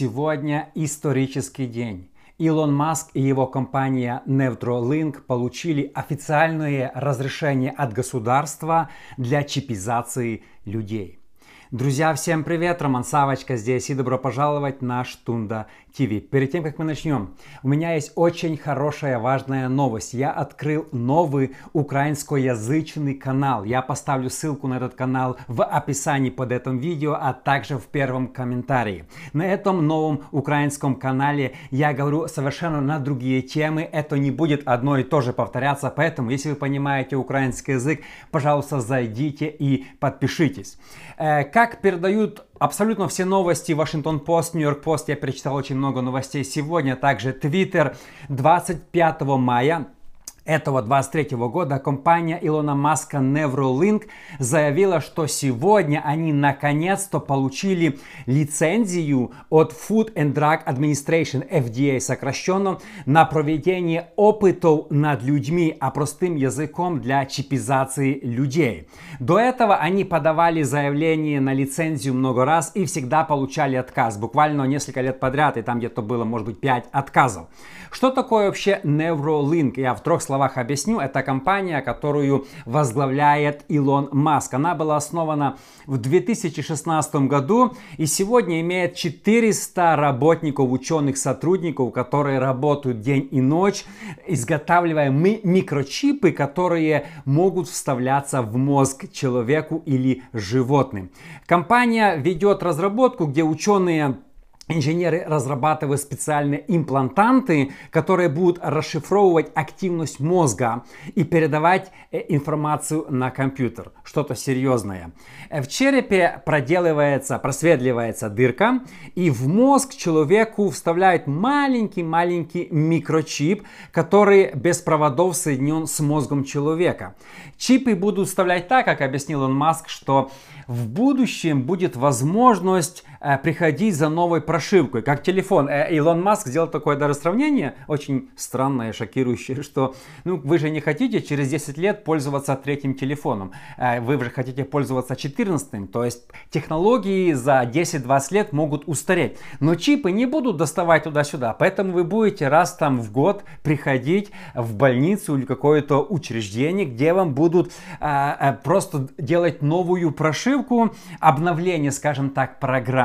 Сегодня исторический день. Илон Маск и его компания Neuralink получили официальное разрешение от государства для чипизации людей. Друзья, всем привет! Роман Савочка здесь и добро пожаловать на Штунда ТВ. Перед тем, как мы начнем, у меня есть очень хорошая, важная новость. Я открыл новый украинскоязычный канал. Я поставлю ссылку на этот канал в описании под этим видео, а также в первом комментарии. На этом новом украинском канале я говорю совершенно на другие темы. Это не будет одно и то же повторяться, поэтому, если вы понимаете украинский язык, пожалуйста, зайдите и подпишитесь. Э, как передают абсолютно все новости Вашингтон Пост, Нью-Йорк Пост, я перечитал очень много новостей сегодня, также Твиттер 25 мая этого 23 года компания Илона Маска Neuralink заявила, что сегодня они наконец-то получили лицензию от Food and Drug Administration, FDA сокращенно, на проведение опытов над людьми, а простым языком для чипизации людей. До этого они подавали заявление на лицензию много раз и всегда получали отказ, буквально несколько лет подряд, и там где-то было, может быть, 5 отказов. Что такое вообще Neuralink? Я в трех словах объясню. Это компания, которую возглавляет Илон Маск. Она была основана в 2016 году и сегодня имеет 400 работников, ученых, сотрудников, которые работают день и ночь, изготавливая микрочипы, которые могут вставляться в мозг человеку или животным. Компания ведет разработку, где ученые Инженеры разрабатывают специальные имплантанты, которые будут расшифровывать активность мозга и передавать э, информацию на компьютер. Что-то серьезное. В черепе проделывается, просветливается дырка, и в мозг человеку вставляют маленький-маленький микрочип, который без проводов соединен с мозгом человека. Чипы будут вставлять так, как объяснил он Маск, что в будущем будет возможность э, приходить за новой прошивкой, как телефон. Э, Илон Маск сделал такое даже сравнение, очень странное, шокирующее, что ну, вы же не хотите через 10 лет пользоваться третьим телефоном, э, вы же хотите пользоваться 14 то есть технологии за 10-20 лет могут устареть, но чипы не будут доставать туда-сюда, поэтому вы будете раз там в год приходить в больницу или какое-то учреждение, где вам будут э, просто делать новую прошивку, ссылку обновления, скажем так,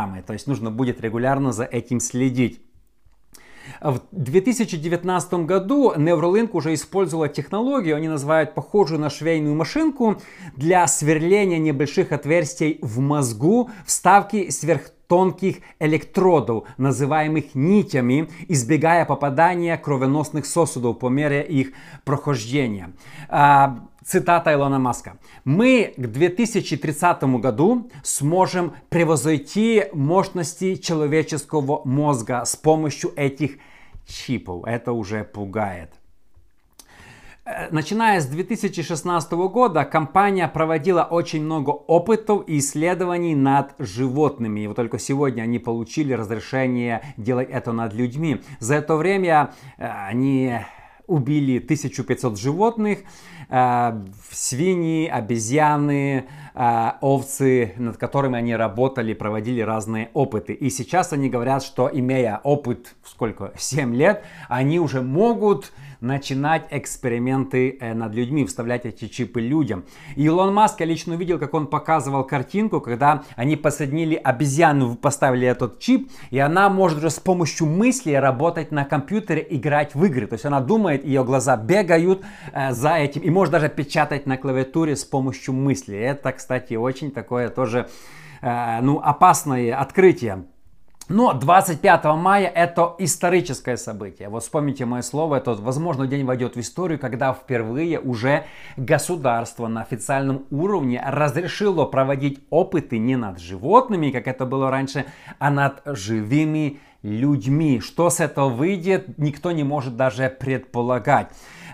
программы. То есть нужно будет регулярно за этим следить. В 2019 году Neuralink уже использовала технологию, они называют похожую на швейную машинку, для сверления небольших отверстий в мозгу, вставки сверхтонких электродов, называемых нитями, избегая попадания кровеносных сосудов по мере их прохождения. Цитата Илона Маска. Мы к 2030 году сможем превзойти мощности человеческого мозга с помощью этих чипов. Это уже пугает. Э, начиная с 2016 года компания проводила очень много опытов и исследований над животными. И вот только сегодня они получили разрешение делать это над людьми. За это время э, они убили 1500 животных, э, свиньи, обезьяны, э, овцы, над которыми они работали, проводили разные опыты. И сейчас они говорят, что имея опыт, сколько, 7 лет, они уже могут начинать эксперименты э, над людьми, вставлять эти чипы людям. Илон Маск, я лично увидел, как он показывал картинку, когда они посадили обезьяну, поставили этот чип, и она может уже с помощью мысли работать на компьютере, играть в игры. То есть она думает, ее глаза бегают э, за этим, и может даже печатать на клавиатуре с помощью мысли. Это, кстати, очень такое тоже э, ну, опасное открытие. Но 25 мая это историческое событие. Вот вспомните мое слово, это, возможно, день войдет в историю, когда впервые уже государство на официальном уровне разрешило проводить опыты не над животными, как это было раньше, а над живыми людьми. Что с этого выйдет, никто не может даже предполагать.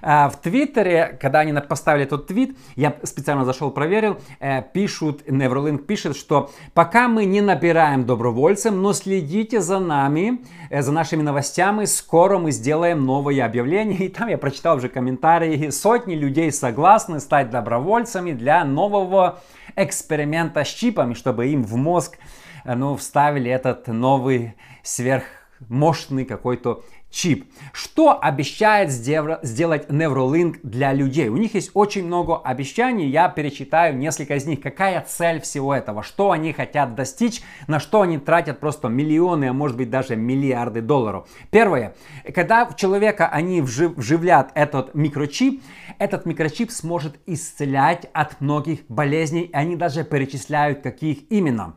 А, в Твиттере, когда они поставили этот твит, я специально зашел, проверил, э, пишут, Neuralink пишет, что пока мы не набираем добровольцев, но следите за нами, э, за нашими новостями, скоро мы сделаем новое объявление. И там я прочитал уже комментарии, сотни людей согласны стать добровольцами для нового эксперимента с чипами, чтобы им в мозг э, ну, вставили этот новый сверхмощный какой-то чип. Что обещает сделать Neuralink для людей? У них есть очень много обещаний, я перечитаю несколько из них. Какая цель всего этого? Что они хотят достичь? На что они тратят просто миллионы, а может быть даже миллиарды долларов? Первое. Когда в человека они вжив, вживлят этот микрочип, этот микрочип сможет исцелять от многих болезней. Они даже перечисляют, каких именно.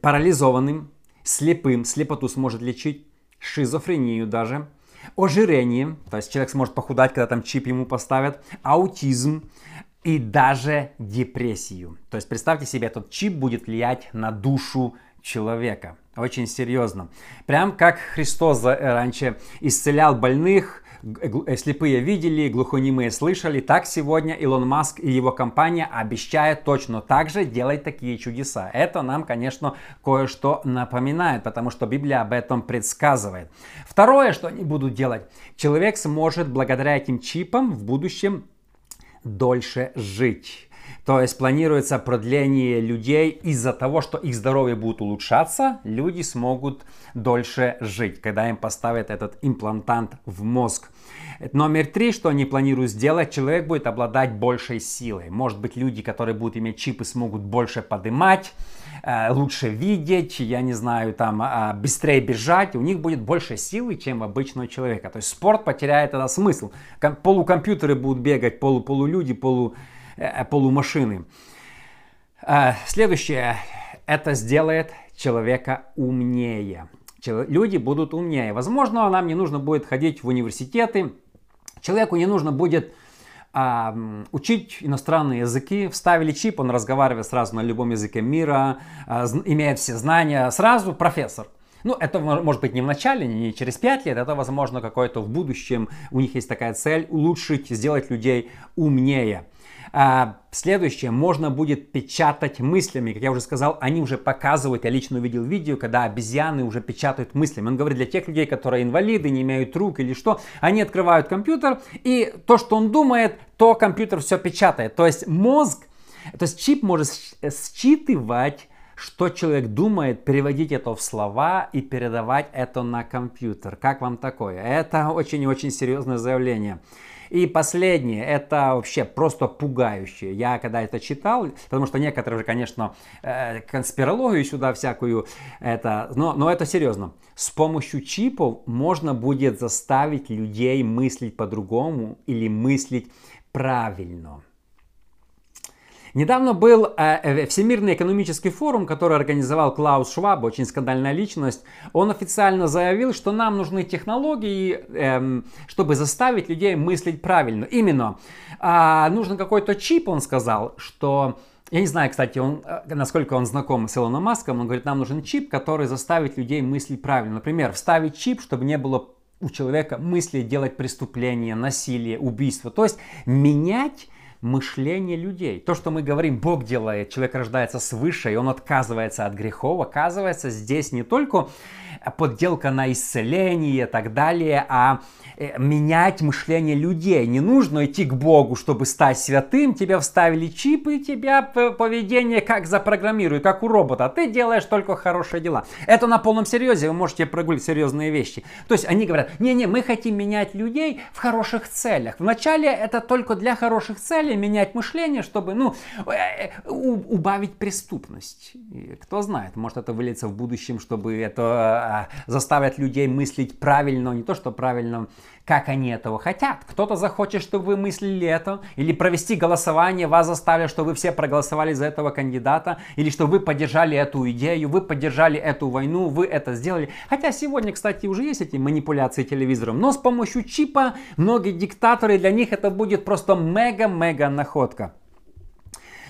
Парализованным, слепым, слепоту сможет лечить, шизофрению даже, ожирение, то есть человек сможет похудать, когда там чип ему поставят, аутизм и даже депрессию. То есть представьте себе, этот чип будет влиять на душу человека. Очень серьезно. Прям как Христос раньше исцелял больных, Э, слепые видели, глухонемые слышали. Так сегодня Илон Маск и его компания обещают точно так же делать такие чудеса. Это нам, конечно, кое-что напоминает, потому что Библия об этом предсказывает. Второе, что они будут делать. Человек сможет благодаря этим чипам в будущем дольше жить. То есть планируется продление людей из-за того, что их здоровье будет улучшаться, люди смогут дольше жить, когда им поставят этот имплантант в мозг. Номер три, что они планируют сделать, человек будет обладать большей силой. Может быть, люди, которые будут иметь чипы, смогут больше поднимать, э, лучше видеть, я не знаю, там, а, быстрее бежать, у них будет больше силы, чем обычного человека. То есть спорт потеряет этот смысл. Полукомпьютеры будут бегать, полу полулюди, полу Э, полумашины. Э, следующее. Это сделает человека умнее. Люди будут умнее. Возможно, нам не нужно будет ходить в университеты. Человеку не нужно будет а, учить иностранные языки. Вставили чип, он разговаривает сразу на любом языке мира, а, имеет все знания. Сразу профессор. Ну, это может быть не в начале, не через 5 лет, это возможно какое-то в будущем. У них есть такая цель улучшить, сделать людей умнее. А, следующее, можно будет печатать мыслями. Как я уже сказал, они уже показывают, я лично увидел видео, когда обезьяны уже печатают мыслями. Он говорит, для тех людей, которые инвалиды, не имеют рук или что, они открывают компьютер, и то, что он думает, то компьютер все печатает. То есть мозг, то есть чип может считывать что человек думает, переводить это в слова и передавать это на компьютер. Как вам такое? Это очень-очень серьезное заявление. И последнее, это вообще просто пугающее. Я когда это читал, потому что некоторые же, конечно, э, конспирологию сюда всякую, это, но, но это серьезно. С помощью чипов можно будет заставить людей мыслить по-другому или мыслить правильно. Недавно был э, э, Всемирный экономический форум, который организовал Клаус Шваб, очень скандальная личность. Он официально заявил, что нам нужны технологии, э, чтобы заставить людей мыслить правильно. Именно э, нужен какой-то чип, он сказал, что я не знаю, кстати, он, э, насколько он знаком с Илоном Маском, он говорит, нам нужен чип, который заставит людей мыслить правильно. Например, вставить чип, чтобы не было у человека мысли делать преступления, насилие, убийство. То есть менять мышление людей. То, что мы говорим, Бог делает, человек рождается свыше, и он отказывается от грехов, оказывается, здесь не только подделка на исцеление и так далее, а Э, менять мышление людей. Не нужно идти к Богу, чтобы стать святым. Тебе вставили чипы, и тебя поведение как запрограммируют, как у робота. Ты делаешь только хорошие дела. Это на полном серьезе, вы можете прогулить серьезные вещи. То есть они говорят, не-не, мы хотим менять людей в хороших целях. Вначале это только для хороших целей, менять мышление, чтобы, ну, э, убавить преступность. И кто знает, может это выльется в будущем, чтобы это а, заставить людей мыслить правильно, не то что правильно, как они этого хотят. Кто-то захочет, чтобы вы мыслили это, или провести голосование, вас заставят, что вы все проголосовали за этого кандидата, или что вы поддержали эту идею, вы поддержали эту войну, вы это сделали. Хотя сегодня, кстати, уже есть эти манипуляции телевизором, но с помощью чипа многие диктаторы, для них это будет просто мега-мега находка.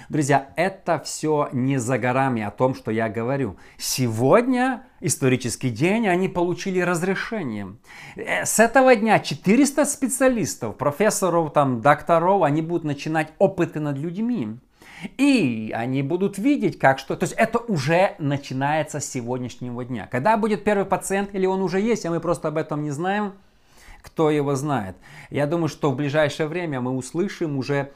Друзья, это все не за горами о том, что я говорю. Сегодня исторический день, они получили разрешение. Э, с этого дня 400 специалистов, профессоров, там, докторов, они будут начинать опыты над людьми. И они будут видеть, как что... То есть это уже начинается с сегодняшнего дня. Когда будет первый пациент, или он уже есть, а мы просто об этом не знаем, кто его знает. Я думаю, что в ближайшее время мы услышим уже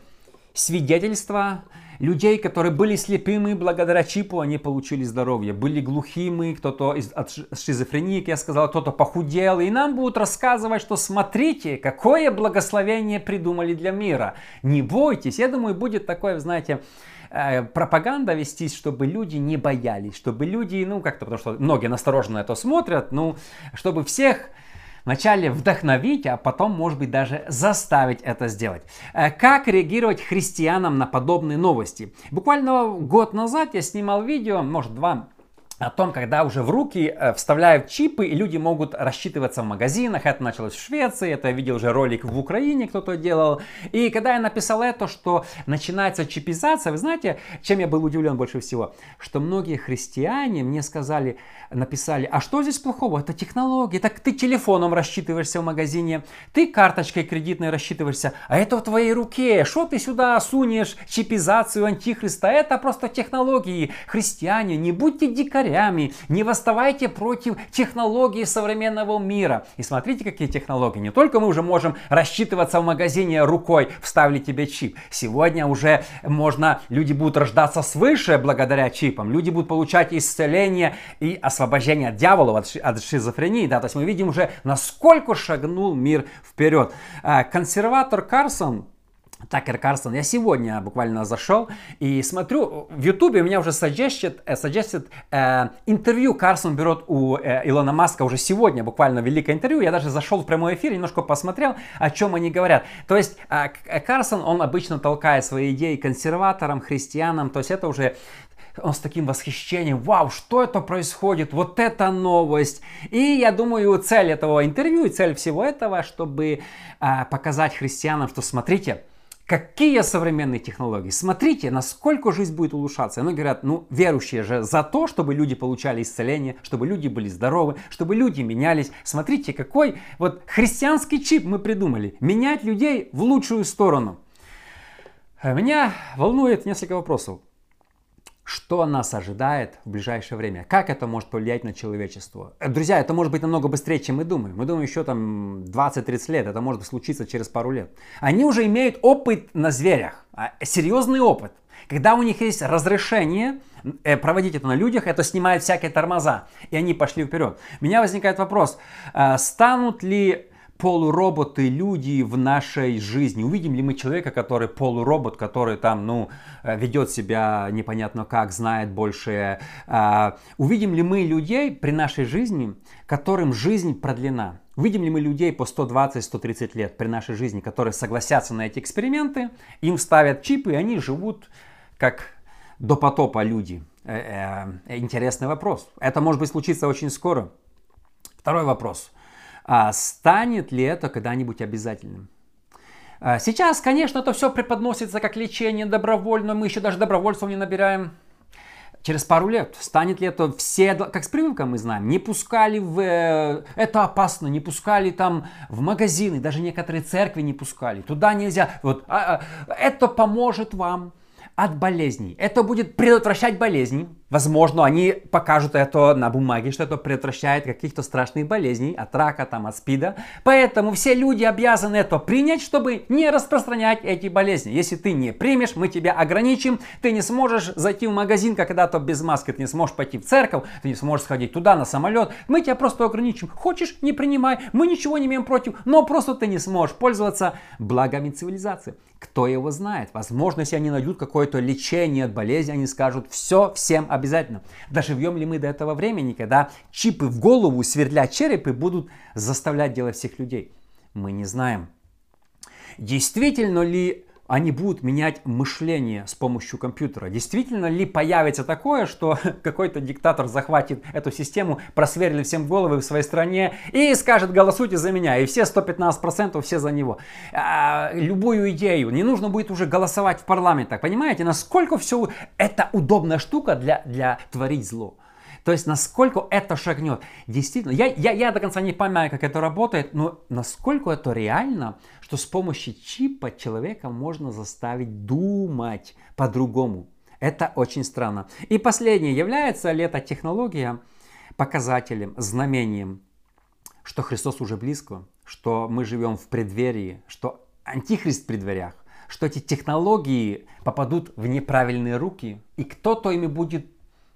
свидетельства людей, которые были слепыми, благодаря чипу они получили здоровье. Были глухими, кто-то из, от шизофрении, как я сказал, кто-то похудел. И нам будут рассказывать, что смотрите, какое благословение придумали для мира. Не бойтесь. Я думаю, будет такое, знаете, э, пропаганда вестись, чтобы люди не боялись, чтобы люди, ну как-то, потому что многие настороженно это смотрят, ну, чтобы всех Вначале вдохновить, а потом, может быть, даже заставить это сделать. Э, как реагировать христианам на подобные новости? Буквально год назад я снимал видео, может два, о том, когда уже в руки э, вставляют чипы, и люди могут рассчитываться в магазинах. Это началось в Швеции, это я видел уже ролик в Украине кто-то делал. И когда я написал это, что начинается чипизация, вы знаете, чем я был удивлен больше всего? Что многие христиане мне сказали, написали, а что здесь плохого? Это технологии, так ты телефоном рассчитываешься в магазине, ты карточкой кредитной рассчитываешься, а это в твоей руке, что ты сюда сунешь чипизацию антихриста? Это просто технологии. Христиане, не будьте дикарями дикарями, не восставайте против технологий современного мира. И смотрите, какие технологии. Не только мы уже можем рассчитываться в магазине рукой, вставили тебе чип. Сегодня уже можно, люди будут рождаться свыше благодаря чипам. Люди будут получать исцеление и освобождение от дьявола, от, от шизофрении. Да? То есть мы видим уже, насколько шагнул мир вперед. А, консерватор Карсон Такер Карсон. Я сегодня буквально зашел и смотрю, в Ютубе у меня уже suggested, suggested э, интервью Карсон берет у э, Илона Маска уже сегодня, буквально великое интервью. Я даже зашел в прямой эфир, немножко посмотрел, о чем они говорят. То есть э, Карсон, он обычно толкает свои идеи консерваторам, христианам, то есть это уже он с таким восхищением, вау, что это происходит, вот это новость. И я думаю, цель этого интервью и цель всего этого, чтобы э, показать христианам, что смотрите, Какие современные технологии? Смотрите, насколько жизнь будет улучшаться. Они говорят, ну, верующие же за то, чтобы люди получали исцеление, чтобы люди были здоровы, чтобы люди менялись. Смотрите, какой вот христианский чип мы придумали. Менять людей в лучшую сторону. Меня волнует несколько вопросов. Что нас ожидает в ближайшее время? Как это может повлиять на человечество? Э, друзья, это может быть намного быстрее, чем мы думаем. Мы думаем еще там 20-30 лет, это может случиться через пару лет. Они уже имеют опыт на зверях, а, серьезный опыт. Когда у них есть разрешение э, проводить это на людях, это снимает всякие тормоза, и они пошли вперед. У меня возникает вопрос, э, станут ли полуроботы, люди в нашей жизни? Увидим ли мы человека, который полуробот, который там, ну, э, ведет себя непонятно как, знает больше? А, увидим ли мы людей при нашей жизни, которым жизнь продлена? Увидим ли мы людей по 120-130 лет при нашей жизни, которые согласятся на эти эксперименты, им ставят чипы, и они живут как до потопа люди? Э, э, интересный вопрос. Это может быть случится очень скоро. Второй вопрос. А станет ли это когда-нибудь обязательным? А сейчас, конечно, это все преподносится как лечение добровольно, мы еще даже добровольцев не набираем. Через пару лет станет ли это все, как с прививкой мы знаем, не пускали в... Э, это опасно, не пускали там в магазины, даже некоторые церкви не пускали, туда нельзя. Вот, а, а, это поможет вам от болезней. Это будет предотвращать болезни, Возможно, они покажут это на бумаге, что это предотвращает каких-то страшных болезней, от рака, там, от спида. Поэтому все люди обязаны это принять, чтобы не распространять эти болезни. Если ты не примешь, мы тебя ограничим. Ты не сможешь зайти в магазин когда-то без маски, ты не сможешь пойти в церковь, ты не сможешь сходить туда на самолет. Мы тебя просто ограничим. Хочешь, не принимай. Мы ничего не имеем против, но просто ты не сможешь пользоваться благами цивилизации. Кто его знает? Возможно, если они найдут какое-то лечение от болезни, они скажут, все, всем обязательно обязательно. Доживем ли мы до этого времени, когда чипы в голову, сверля черепы, будут заставлять делать всех людей? Мы не знаем. Действительно ли они будут менять мышление с помощью компьютера. Действительно ли появится такое, что какой-то диктатор захватит эту систему, просверлит всем головы в своей стране и скажет голосуйте за меня, и все 115% все за него. А, любую идею, не нужно будет уже голосовать в парламентах, понимаете, насколько все это удобная штука для, для творить зло. То есть, насколько это шагнет. Действительно, я, я, я до конца не понимаю, как это работает, но насколько это реально, что с помощью чипа человека можно заставить думать по-другому. Это очень странно. И последнее, является ли эта технология показателем, знамением, что Христос уже близко, что мы живем в преддверии, что Антихрист в преддверях, что эти технологии попадут в неправильные руки, и кто-то ими будет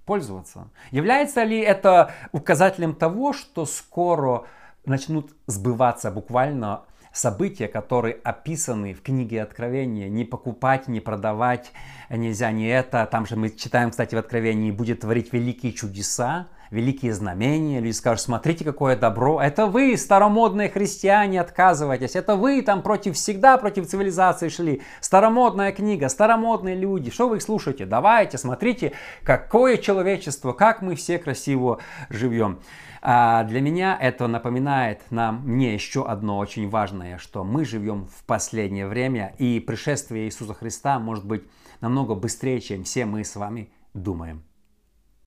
пользоваться. Является ли это указателем того, что скоро начнут сбываться буквально события, которые описаны в книге Откровения. Не покупать, не продавать нельзя, не это. Там же мы читаем, кстати, в Откровении, будет творить великие чудеса, великие знамения. Люди скажут, смотрите, какое добро. Это вы, старомодные христиане, отказываетесь. Это вы там против всегда, против цивилизации шли. Старомодная книга, старомодные люди. Что вы их слушаете? Давайте, смотрите, какое человечество, как мы все красиво живем. А для меня это напоминает нам, мне еще одно очень важное, что мы живем в последнее время, и пришествие Иисуса Христа может быть намного быстрее, чем все мы с вами думаем.